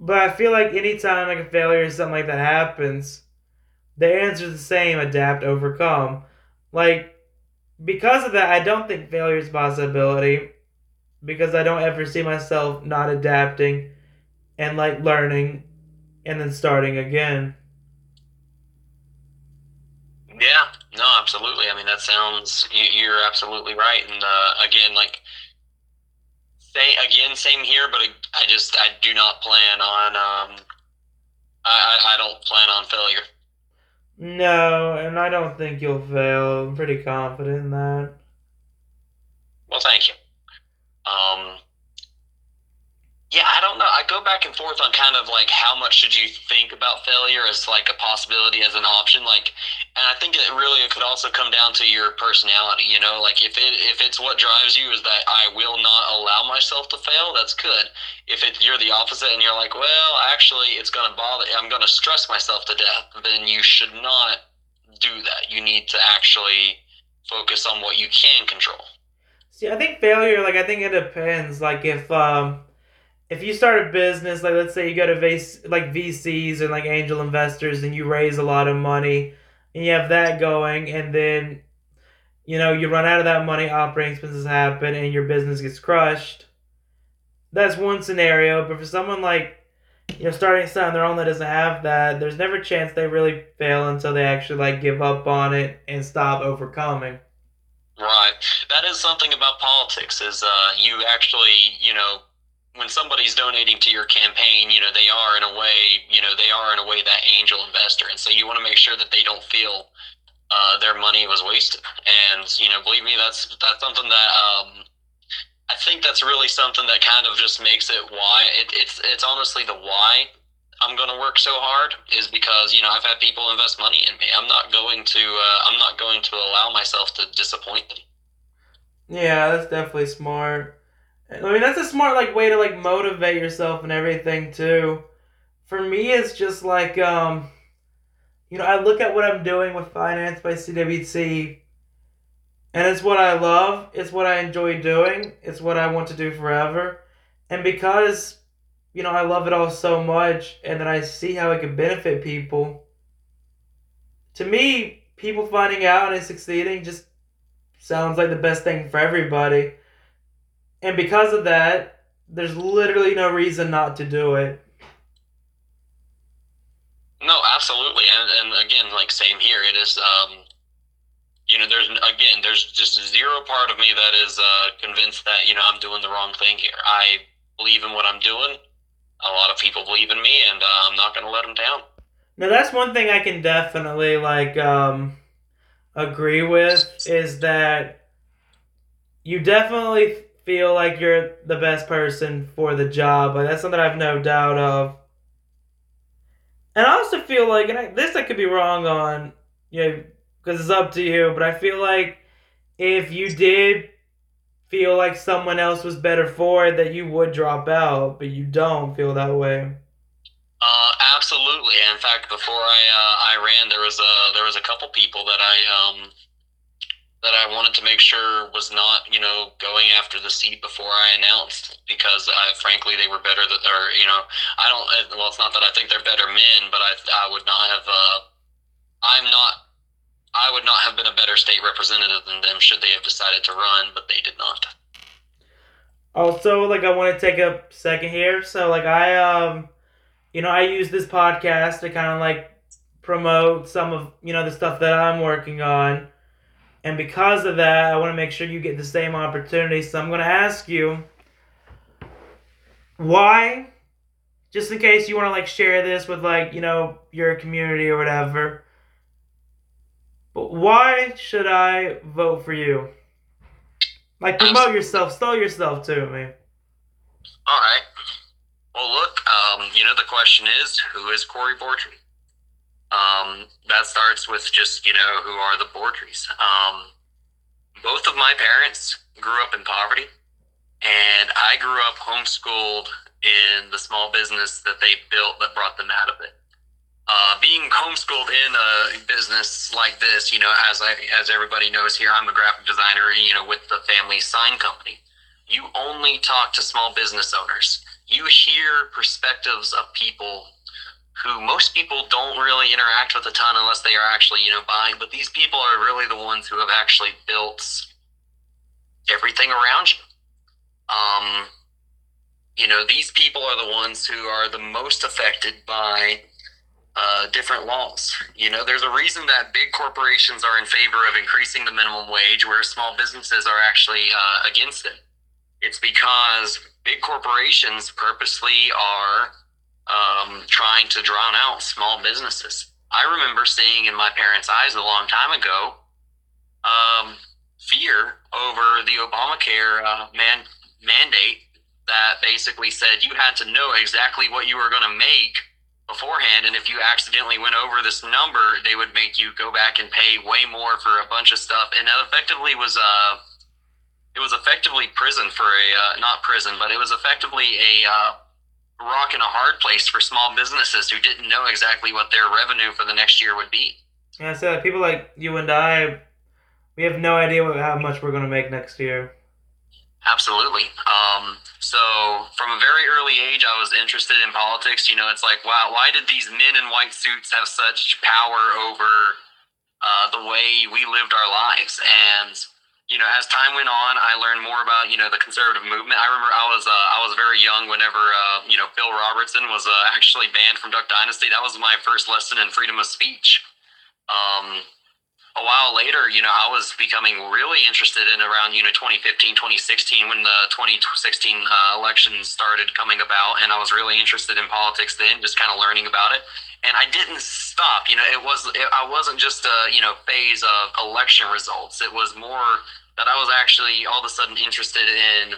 But I feel like anytime like a failure or something like that happens, the answer is the same: adapt, overcome. Like because of that, I don't think failure is possibility because I don't ever see myself not adapting and like learning and then starting again. Yeah, no, absolutely. I mean, that sounds you, you're absolutely right. And uh, again, like say again, same here. But I just I do not plan on um, I I don't plan on failure. No, and I don't think you'll fail. I'm pretty confident in that. Well, thank you. Um, Yeah, I don't know. I go back and forth on kind of like how much should you think about failure as like a possibility as an option. Like, and I think it really could also come down to your personality. You know, like if it if it's what drives you is that I will not allow myself to fail, that's good. If it you're the opposite and you're like, well, actually, it's gonna bother. I'm gonna stress myself to death. Then you should not do that. You need to actually focus on what you can control. See, I think failure, like I think it depends. Like if um if you start a business, like let's say you go to VC, like VCs and like angel investors and you raise a lot of money and you have that going and then you know you run out of that money, operating expenses happen and your business gets crushed. That's one scenario, but for someone like you know starting something their own that doesn't have that, there's never a chance they really fail until they actually like give up on it and stop overcoming. Right. That is something about politics is uh, you actually, you know, when somebody's donating to your campaign, you know, they are in a way, you know, they are in a way that angel investor. And so you want to make sure that they don't feel uh, their money was wasted. And, you know, believe me, that's, that's something that, um, I think that's really something that kind of just makes it why it, it's, it's honestly the why I'm going to work so hard is because, you know, I've had people invest money in me. I'm not going to, uh, I'm not going to allow myself to disappoint them. Yeah, that's definitely smart. I mean, that's a smart like way to like motivate yourself and everything too. For me, it's just like um, you know, I look at what I'm doing with finance by CWT, and it's what I love. It's what I enjoy doing. It's what I want to do forever. And because you know I love it all so much, and that I see how it can benefit people. To me, people finding out and succeeding just sounds like the best thing for everybody. And because of that, there's literally no reason not to do it. No, absolutely. And, and again, like same here, it is, um, you know, there's again, there's just zero part of me that is uh, convinced that you know I'm doing the wrong thing here. I believe in what I'm doing. A lot of people believe in me, and uh, I'm not going to let them down. Now that's one thing I can definitely like um agree with is that you definitely feel like you're the best person for the job. Like that's something I have no doubt of. And I also feel like, and I, this I could be wrong on, you know, because it's up to you. But I feel like if you did feel like someone else was better for it, that you would drop out, but you don't feel that way. Uh, absolutely. In fact, before I uh, I ran, there was a there was a couple people that I um that I wanted to make sure was not, you know, going after the seat before I announced because I, frankly, they were better that, or, you know, I don't, well, it's not that I think they're better men, but I, I would not have, uh, I'm not, I would not have been a better state representative than them should they have decided to run, but they did not. Also, like I want to take a second here. So, like I um you know, I use this podcast to kind of like promote some of, you know, the stuff that I'm working on. And because of that, I want to make sure you get the same opportunity. So I'm going to ask you why, just in case you want to like share this with like, you know, your community or whatever. But why should I vote for you? Like promote yourself, sell yourself to me. All right. Well, look, um, you know the question is, who is Corey Bortry? Um, that starts with just you know who are the Bortrys. Um, both of my parents grew up in poverty, and I grew up homeschooled in the small business that they built that brought them out of it. Uh, being homeschooled in a business like this, you know, as I, as everybody knows here, I'm a graphic designer, you know, with the family sign company. You only talk to small business owners. You hear perspectives of people who most people don't really interact with a ton unless they are actually, you know, buying. But these people are really the ones who have actually built everything around you. Um, you know, these people are the ones who are the most affected by uh, different laws. You know, there's a reason that big corporations are in favor of increasing the minimum wage, where small businesses are actually uh, against it. It's because big corporations purposely are um, trying to drown out small businesses. I remember seeing in my parents' eyes a long time ago um, fear over the Obamacare uh, man- mandate that basically said you had to know exactly what you were going to make beforehand and if you accidentally went over this number they would make you go back and pay way more for a bunch of stuff and that effectively was uh it was effectively prison for a uh, not prison but it was effectively a uh, rock and a hard place for small businesses who didn't know exactly what their revenue for the next year would be yeah so people like you and i we have no idea what, how much we're going to make next year Absolutely. Um, so from a very early age, I was interested in politics. You know, it's like, wow, why did these men in white suits have such power over uh, the way we lived our lives? And you know, as time went on, I learned more about you know the conservative movement. I remember I was uh, I was very young whenever uh, you know Phil Robertson was uh, *laughs* actually banned from Duck Dynasty. That was my first lesson in freedom of speech. Um, a while later, you know, I was becoming really interested in around, you know, 2015, 2016, when the 2016 uh, election started coming about. And I was really interested in politics then, just kind of learning about it. And I didn't stop. You know, it was, it, I wasn't just a, you know, phase of election results. It was more that I was actually all of a sudden interested in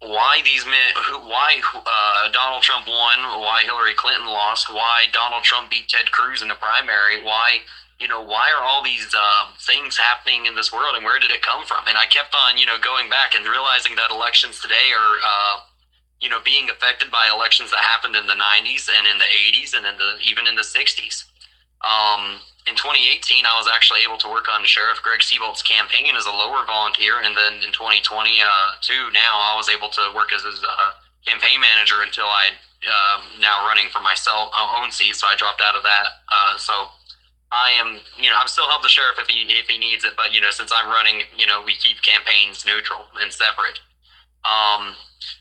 why these men, who, why uh, Donald Trump won, why Hillary Clinton lost, why Donald Trump beat Ted Cruz in the primary, why you know, why are all these um, things happening in this world and where did it come from? And I kept on, you know, going back and realizing that elections today are, uh, you know, being affected by elections that happened in the 90s and in the 80s and in the, even in the 60s. Um, in 2018, I was actually able to work on Sheriff Greg Seabolt's campaign as a lower volunteer. And then in 2022, uh, now I was able to work as his uh, campaign manager until I um, now running for myself own seat. So I dropped out of that. Uh, so I am, you know, I'm still help the sheriff if he if he needs it, but you know, since I'm running, you know, we keep campaigns neutral and separate. Um,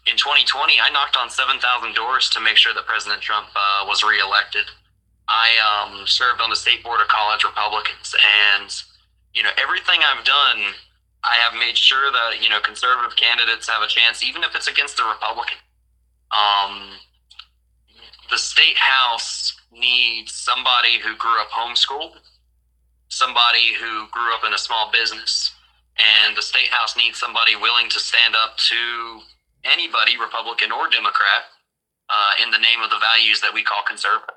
in 2020, I knocked on 7,000 doors to make sure that President Trump uh, was reelected. I um, served on the state board of college Republicans, and you know, everything I've done, I have made sure that you know conservative candidates have a chance, even if it's against the Republican. Um, the state house needs somebody who grew up homeschooled, somebody who grew up in a small business, and the state house needs somebody willing to stand up to anybody, Republican or Democrat, uh, in the name of the values that we call conservative.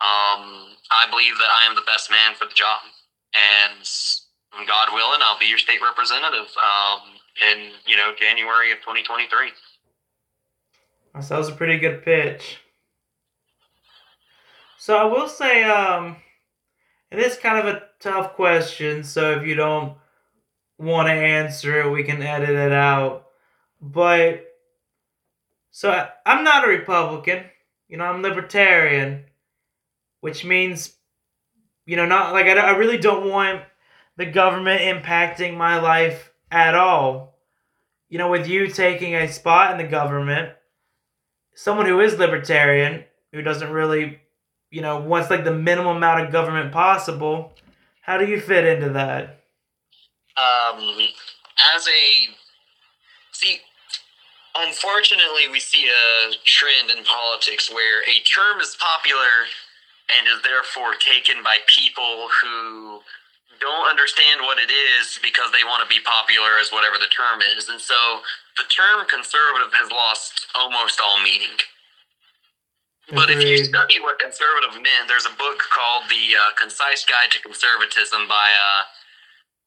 Um, I believe that I am the best man for the job, and God willing, I'll be your state representative um, in you know January of 2023. That was a pretty good pitch. So I will say, um, and this kind of a tough question. So if you don't want to answer it, we can edit it out. But so I, I'm not a Republican. You know, I'm libertarian, which means, you know, not like I, I really don't want the government impacting my life at all. You know, with you taking a spot in the government, someone who is libertarian, who doesn't really, you know, wants like the minimum amount of government possible, how do you fit into that? Um, as a see, unfortunately, we see a trend in politics where a term is popular and is therefore taken by people who don't understand what it is because they want to be popular as whatever the term is. And so the term conservative has lost almost all meaning. But if you study what conservative meant, there's a book called The uh, Concise Guide to Conservatism by, uh,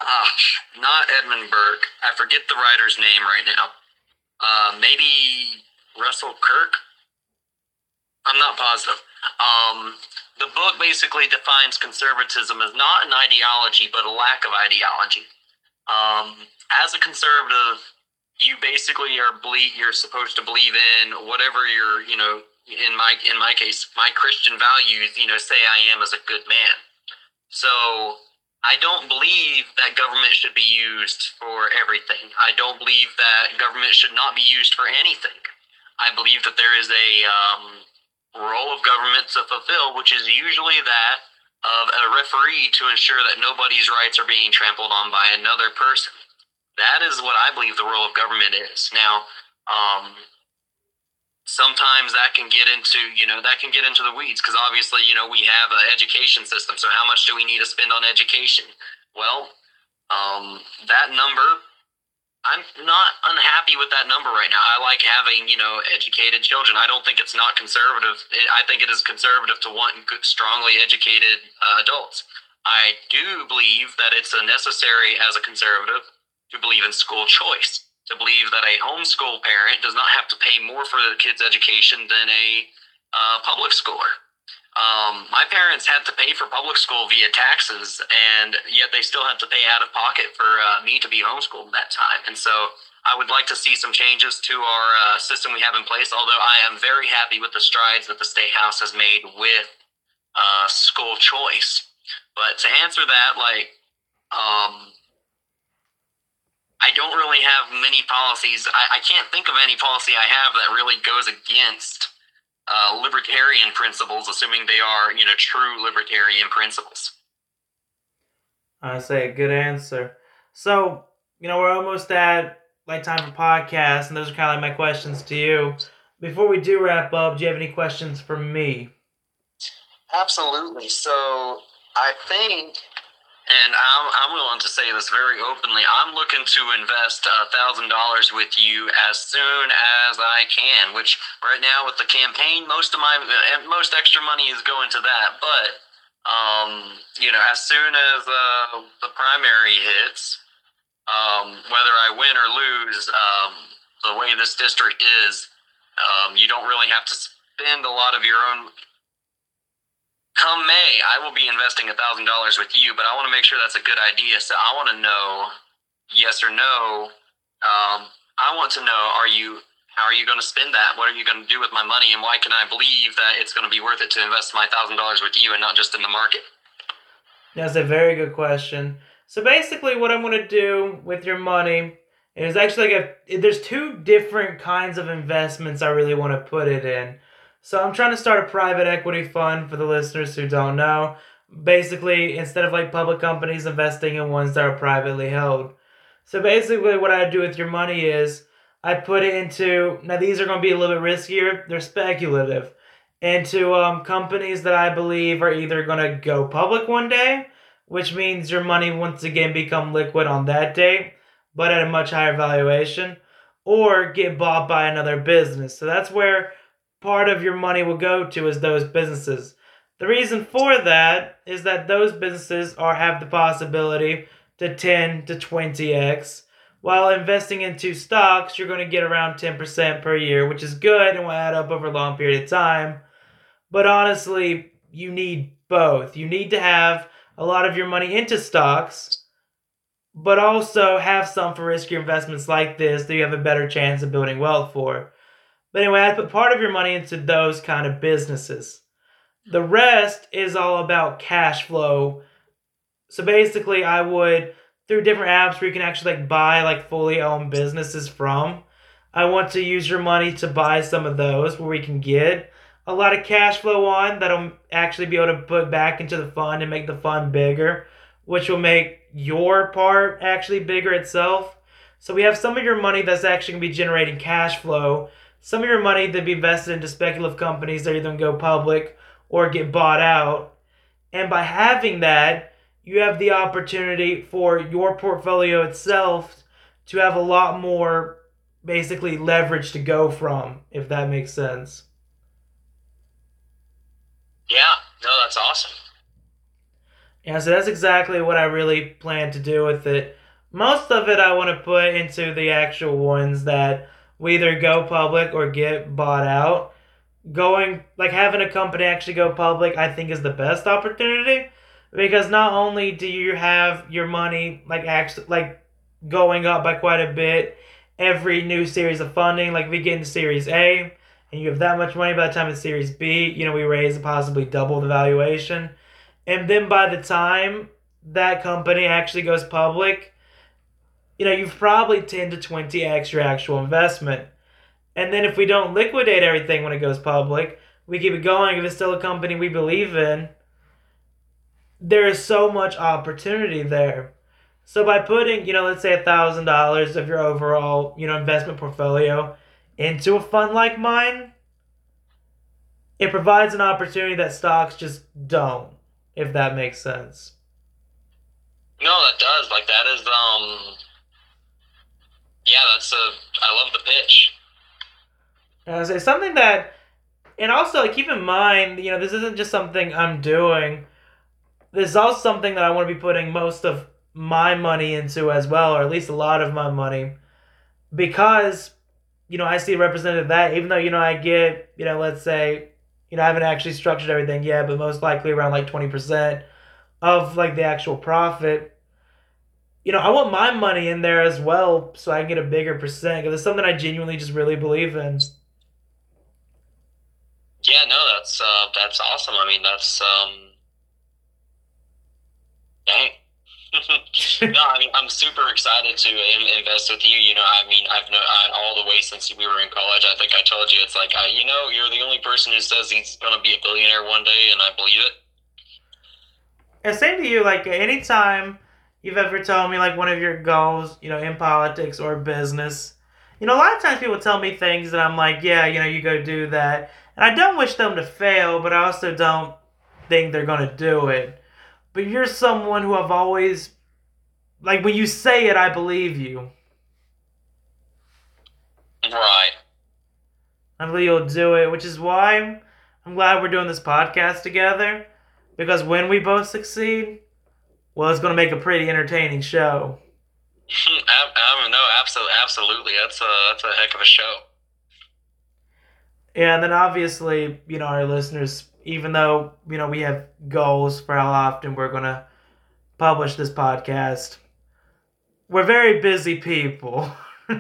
uh, not Edmund Burke. I forget the writer's name right now. Uh, maybe Russell Kirk? I'm not positive. Um, the book basically defines conservatism as not an ideology, but a lack of ideology. Um, as a conservative, you basically are ble- you're supposed to believe in whatever your you know in my in my case my Christian values you know say I am as a good man. So I don't believe that government should be used for everything. I don't believe that government should not be used for anything. I believe that there is a um, role of government to fulfill, which is usually that of a referee to ensure that nobody's rights are being trampled on by another person. That is what I believe the role of government is. Now, um, sometimes that can get into you know that can get into the weeds because obviously you know we have an education system so how much do we need to spend on education well um, that number I'm not unhappy with that number right now. I like having, you know, educated children. I don't think it's not conservative. I think it is conservative to want strongly educated uh, adults. I do believe that it's necessary as a conservative to believe in school choice, to believe that a homeschool parent does not have to pay more for the kid's education than a uh, public schooler. Um, my parents had to pay for public school via taxes, and yet they still had to pay out of pocket for uh, me to be homeschooled that time. And so I would like to see some changes to our uh, system we have in place, although I am very happy with the strides that the State House has made with uh, school choice. But to answer that, like, um, I don't really have many policies. I, I can't think of any policy I have that really goes against uh, libertarian principles, assuming they are, you know, true libertarian principles. I say good answer. So, you know, we're almost at like time for podcast, and those are kind of like my questions to you. Before we do wrap up, do you have any questions for me? Absolutely. So, I think and I'm, I'm willing to say this very openly. I'm looking to invest thousand dollars with you as soon as I can. Which right now with the campaign, most of my most extra money is going to that. But um, you know, as soon as uh, the primary hits, um, whether I win or lose, um, the way this district is, um, you don't really have to spend a lot of your own come May, I will be investing a thousand dollars with you, but I want to make sure that's a good idea. So I want to know, yes or no. Um, I want to know: Are you? How are you going to spend that? What are you going to do with my money? And why can I believe that it's going to be worth it to invest my thousand dollars with you and not just in the market? That's a very good question. So basically, what I'm going to do with your money is actually like a, there's two different kinds of investments I really want to put it in. So I'm trying to start a private equity fund for the listeners who don't know. Basically, instead of like public companies investing in ones that are privately held. So basically, what I do with your money is I put it into now these are going to be a little bit riskier. They're speculative into um, companies that I believe are either going to go public one day, which means your money once again become liquid on that day, but at a much higher valuation, or get bought by another business. So that's where part of your money will go to is those businesses. The reason for that is that those businesses are have the possibility to 10 to 20x. While investing into stocks, you're going to get around 10% per year, which is good and will add up over a long period of time. But honestly, you need both. You need to have a lot of your money into stocks, but also have some for riskier investments like this that you have a better chance of building wealth for. But anyway, I put part of your money into those kind of businesses. The rest is all about cash flow. So basically, I would through different apps where you can actually like buy like fully owned businesses from. I want to use your money to buy some of those where we can get a lot of cash flow on that'll actually be able to put back into the fund and make the fund bigger, which will make your part actually bigger itself. So we have some of your money that's actually going to be generating cash flow, some of your money to be invested into speculative companies that are either going to go public or get bought out. And by having that, you have the opportunity for your portfolio itself to have a lot more basically leverage to go from, if that makes sense. Yeah, no, that's awesome. Yeah, so that's exactly what I really plan to do with it. Most of it I want to put into the actual ones that we either go public or get bought out. Going like having a company actually go public, I think is the best opportunity because not only do you have your money like actually like going up by quite a bit every new series of funding, like we get into Series A, and you have that much money by the time it's Series B, you know, we raise a possibly double the valuation. And then by the time that company actually goes public, you know, you've probably 10 to 20x your actual investment. And then if we don't liquidate everything when it goes public, we keep it going. If it's still a company we believe in, there is so much opportunity there. So by putting, you know, let's say a thousand dollars of your overall, you know, investment portfolio into a fund like mine, it provides an opportunity that stocks just don't, if that makes sense. No, that does. Like that is um yeah, that's a I love the pitch. And I say something that and also like, keep in mind, you know, this isn't just something I'm doing. This is also something that I want to be putting most of my money into as well, or at least a lot of my money. Because you know, I see represented that, even though, you know, I get, you know, let's say, you know, I haven't actually structured everything yet, but most likely around like 20% of like the actual profit. You know, I want my money in there as well so I can get a bigger percent because it's something I genuinely just really believe in. Yeah, no, that's uh, that's awesome. I mean, that's um, dang. *laughs* no, I mean I'm super excited to invest with you. You know, I mean I've known all the way since we were in college. I think I told you it's like I, you know you're the only person who says he's gonna be a billionaire one day, and I believe it. And same to you. Like anytime you've ever told me like one of your goals, you know, in politics or business, you know, a lot of times people tell me things that I'm like, yeah, you know, you go do that, and I don't wish them to fail, but I also don't think they're gonna do it but you're someone who I've always like when you say it, I believe you. Right. I believe you'll do it, which is why I'm glad we're doing this podcast together. Because when we both succeed, well, it's going to make a pretty entertaining show. um, no, absolutely, absolutely. That's a that's a heck of a show. Yeah, and then obviously, you know, our listeners even though you know we have goals for how often we're gonna publish this podcast, we're very busy people. *laughs* yeah,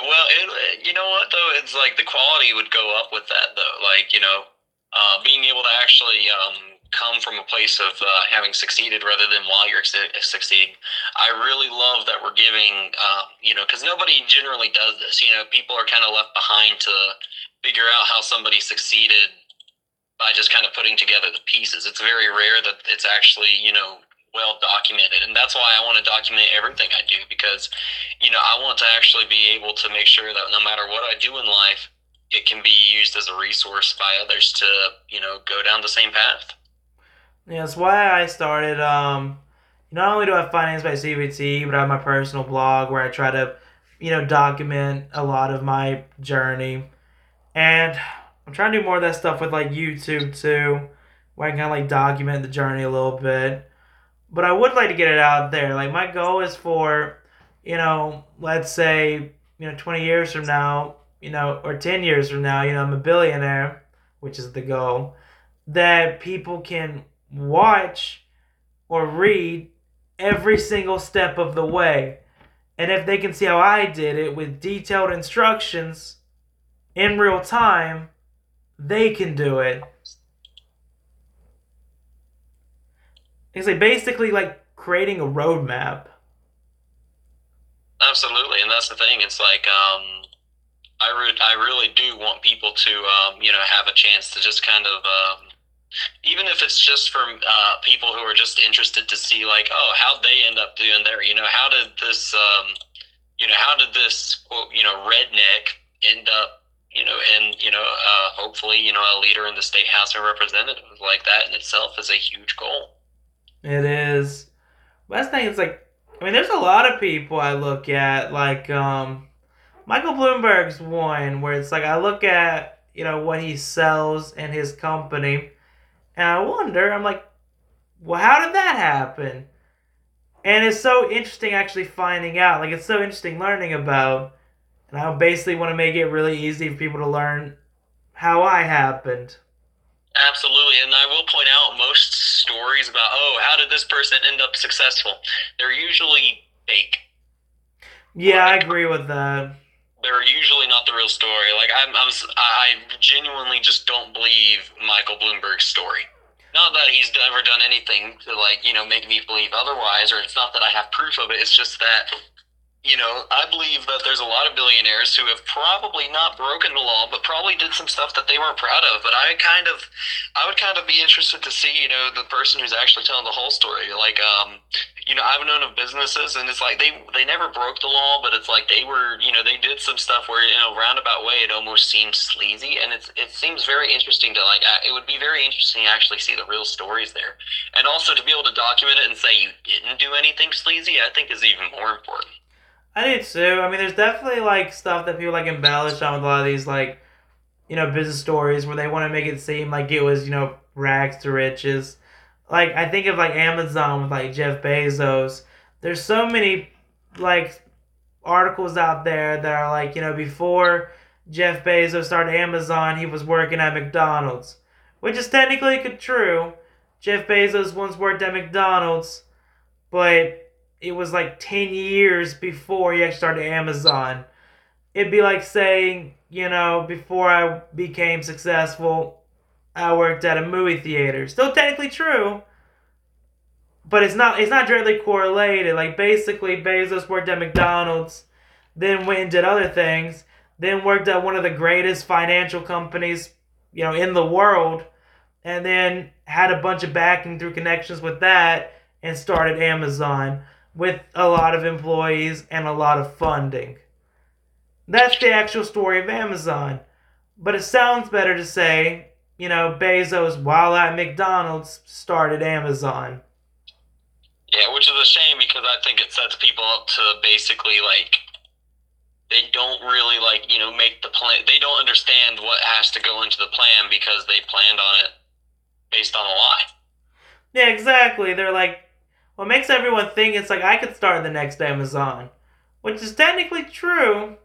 well, it, you know what though, it's like the quality would go up with that though. Like you know, uh, being able to actually um, come from a place of uh, having succeeded rather than while you're succeeding. I really love that we're giving, uh, you know, because nobody generally does this. You know, people are kind of left behind to figure out how somebody succeeded by just kind of putting together the pieces. It's very rare that it's actually, you know, well documented. And that's why I want to document everything I do because, you know, I want to actually be able to make sure that no matter what I do in life, it can be used as a resource by others to, you know, go down the same path. Yeah, that's why I started. Um, not only do I Finance by CWT, but I have my personal blog where I try to, you know, document a lot of my journey. And I'm trying to do more of that stuff with like YouTube too, where I can kind of like document the journey a little bit. But I would like to get it out there. Like my goal is for, you know, let's say, you know, 20 years from now, you know, or 10 years from now, you know, I'm a billionaire, which is the goal, that people can watch or read every single step of the way. And if they can see how I did it with detailed instructions in real time, they can do it. It's like basically like creating a roadmap. Absolutely, and that's the thing. It's like um, I re- I really do want people to um, you know have a chance to just kind of um, even if it's just for uh, people who are just interested to see like oh how they end up doing there. You know how did this um, you know how did this quote you know redneck end up you know and you know uh, hopefully you know a leader in the state house of representatives like that in itself is a huge goal. It is. Best thing is like, I mean, there's a lot of people I look at, like um, Michael Bloomberg's one, where it's like I look at you know what he sells and his company, and I wonder, I'm like, well, how did that happen? And it's so interesting actually finding out. Like it's so interesting learning about, and I basically want to make it really easy for people to learn how I happened. Absolutely, and I will point out most stories about oh how did this person end up successful? They're usually fake. Yeah, I agree with that. They're usually not the real story. Like I'm, I'm I genuinely just don't believe Michael Bloomberg's story. Not that he's ever done anything to like you know make me believe otherwise, or it's not that I have proof of it. It's just that you know, I believe that there's a lot of billionaires who have probably not broken the law, but probably did some stuff that they weren't proud of. But I kind of, I would kind of be interested to see, you know, the person who's actually telling the whole story. Like, um, you know, I've known of businesses, and it's like they they never broke the law, but it's like they were, you know, they did some stuff where, you know, roundabout way, it almost seems sleazy, and it's it seems very interesting to like. It would be very interesting to actually see the real stories there, and also to be able to document it and say you didn't do anything sleazy. I think is even more important. I do too. I mean, there's definitely like stuff that people like embellish on with a lot of these like, you know, business stories where they want to make it seem like it was you know rags to riches. Like I think of like Amazon with like Jeff Bezos. There's so many like articles out there that are like you know before Jeff Bezos started Amazon, he was working at McDonald's, which is technically true. Jeff Bezos once worked at McDonald's, but it was like 10 years before he actually started Amazon. It'd be like saying, you know, before I became successful, I worked at a movie theater. Still technically true, but it's not it's not directly correlated. Like basically Bezos worked at McDonald's, then went and did other things, then worked at one of the greatest financial companies, you know, in the world, and then had a bunch of backing through connections with that and started Amazon with a lot of employees and a lot of funding. That's the actual story of Amazon. But it sounds better to say, you know, Bezos, while at McDonald's, started Amazon. Yeah, which is a shame because I think it sets people up to basically like they don't really like you know make the plan. They don't understand what has to go into the plan because they planned on it based on a lie. Yeah, exactly. They're like, what makes everyone think it's like I could start the next Amazon, which is technically true,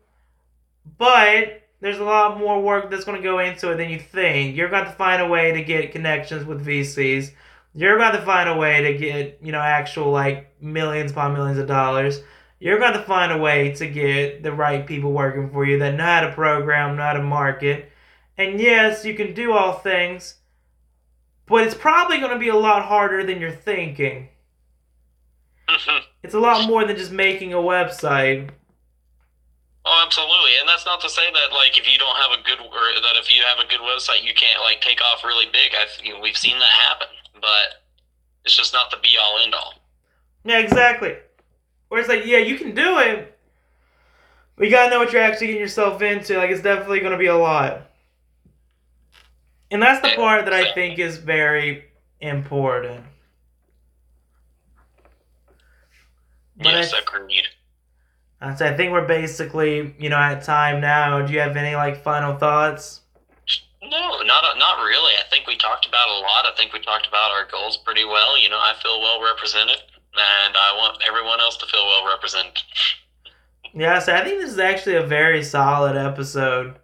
but there's a lot more work that's going to go into it than you think. You're going to find a way to get connections with VCs. You're going to find a way to get, you know, actual like millions upon millions of dollars. You're going to find a way to get the right people working for you that know how to program, know how to market. And yes, you can do all things, but it's probably going to be a lot harder than you're thinking. Mm-hmm. *laughs* It's a lot more than just making a website. Oh, absolutely, and that's not to say that like if you don't have a good or that if you have a good website, you can't like take off really big. I've you know, we've seen that happen, but it's just not the be all end all. Yeah, exactly. Where it's like, yeah, you can do it, but you gotta know what you're actually getting yourself into. Like, it's definitely gonna be a lot, and that's the part that I think is very important. But yes, I, agreed. I think we're basically, you know, at time now. Do you have any like final thoughts? No, not not really. I think we talked about a lot. I think we talked about our goals pretty well. You know, I feel well represented, and I want everyone else to feel well represented. Yeah, so I think this is actually a very solid episode.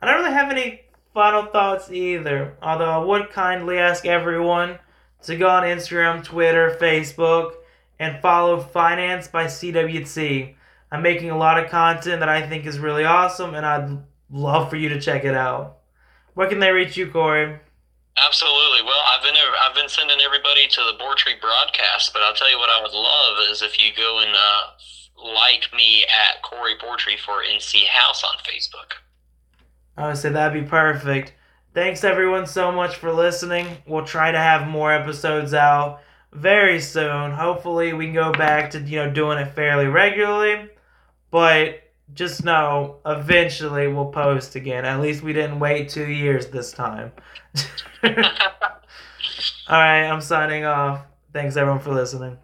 I don't really have any final thoughts either, although I would kindly ask everyone to go on Instagram, Twitter, Facebook, and follow Finance by CWT. I'm making a lot of content that I think is really awesome, and I'd love for you to check it out. Where can they reach you, Corey? Absolutely. Well, I've been I've been sending everybody to the Board Tree broadcast, but I'll tell you what I would love is if you go and uh, like me at Corey Portree for NC House on Facebook. I would say that'd be perfect. Thanks everyone so much for listening. We'll try to have more episodes out very soon. Hopefully we can go back to you know doing it fairly regularly. But just know eventually we'll post again. At least we didn't wait two years this time. *laughs* *laughs* Alright, I'm signing off. Thanks everyone for listening.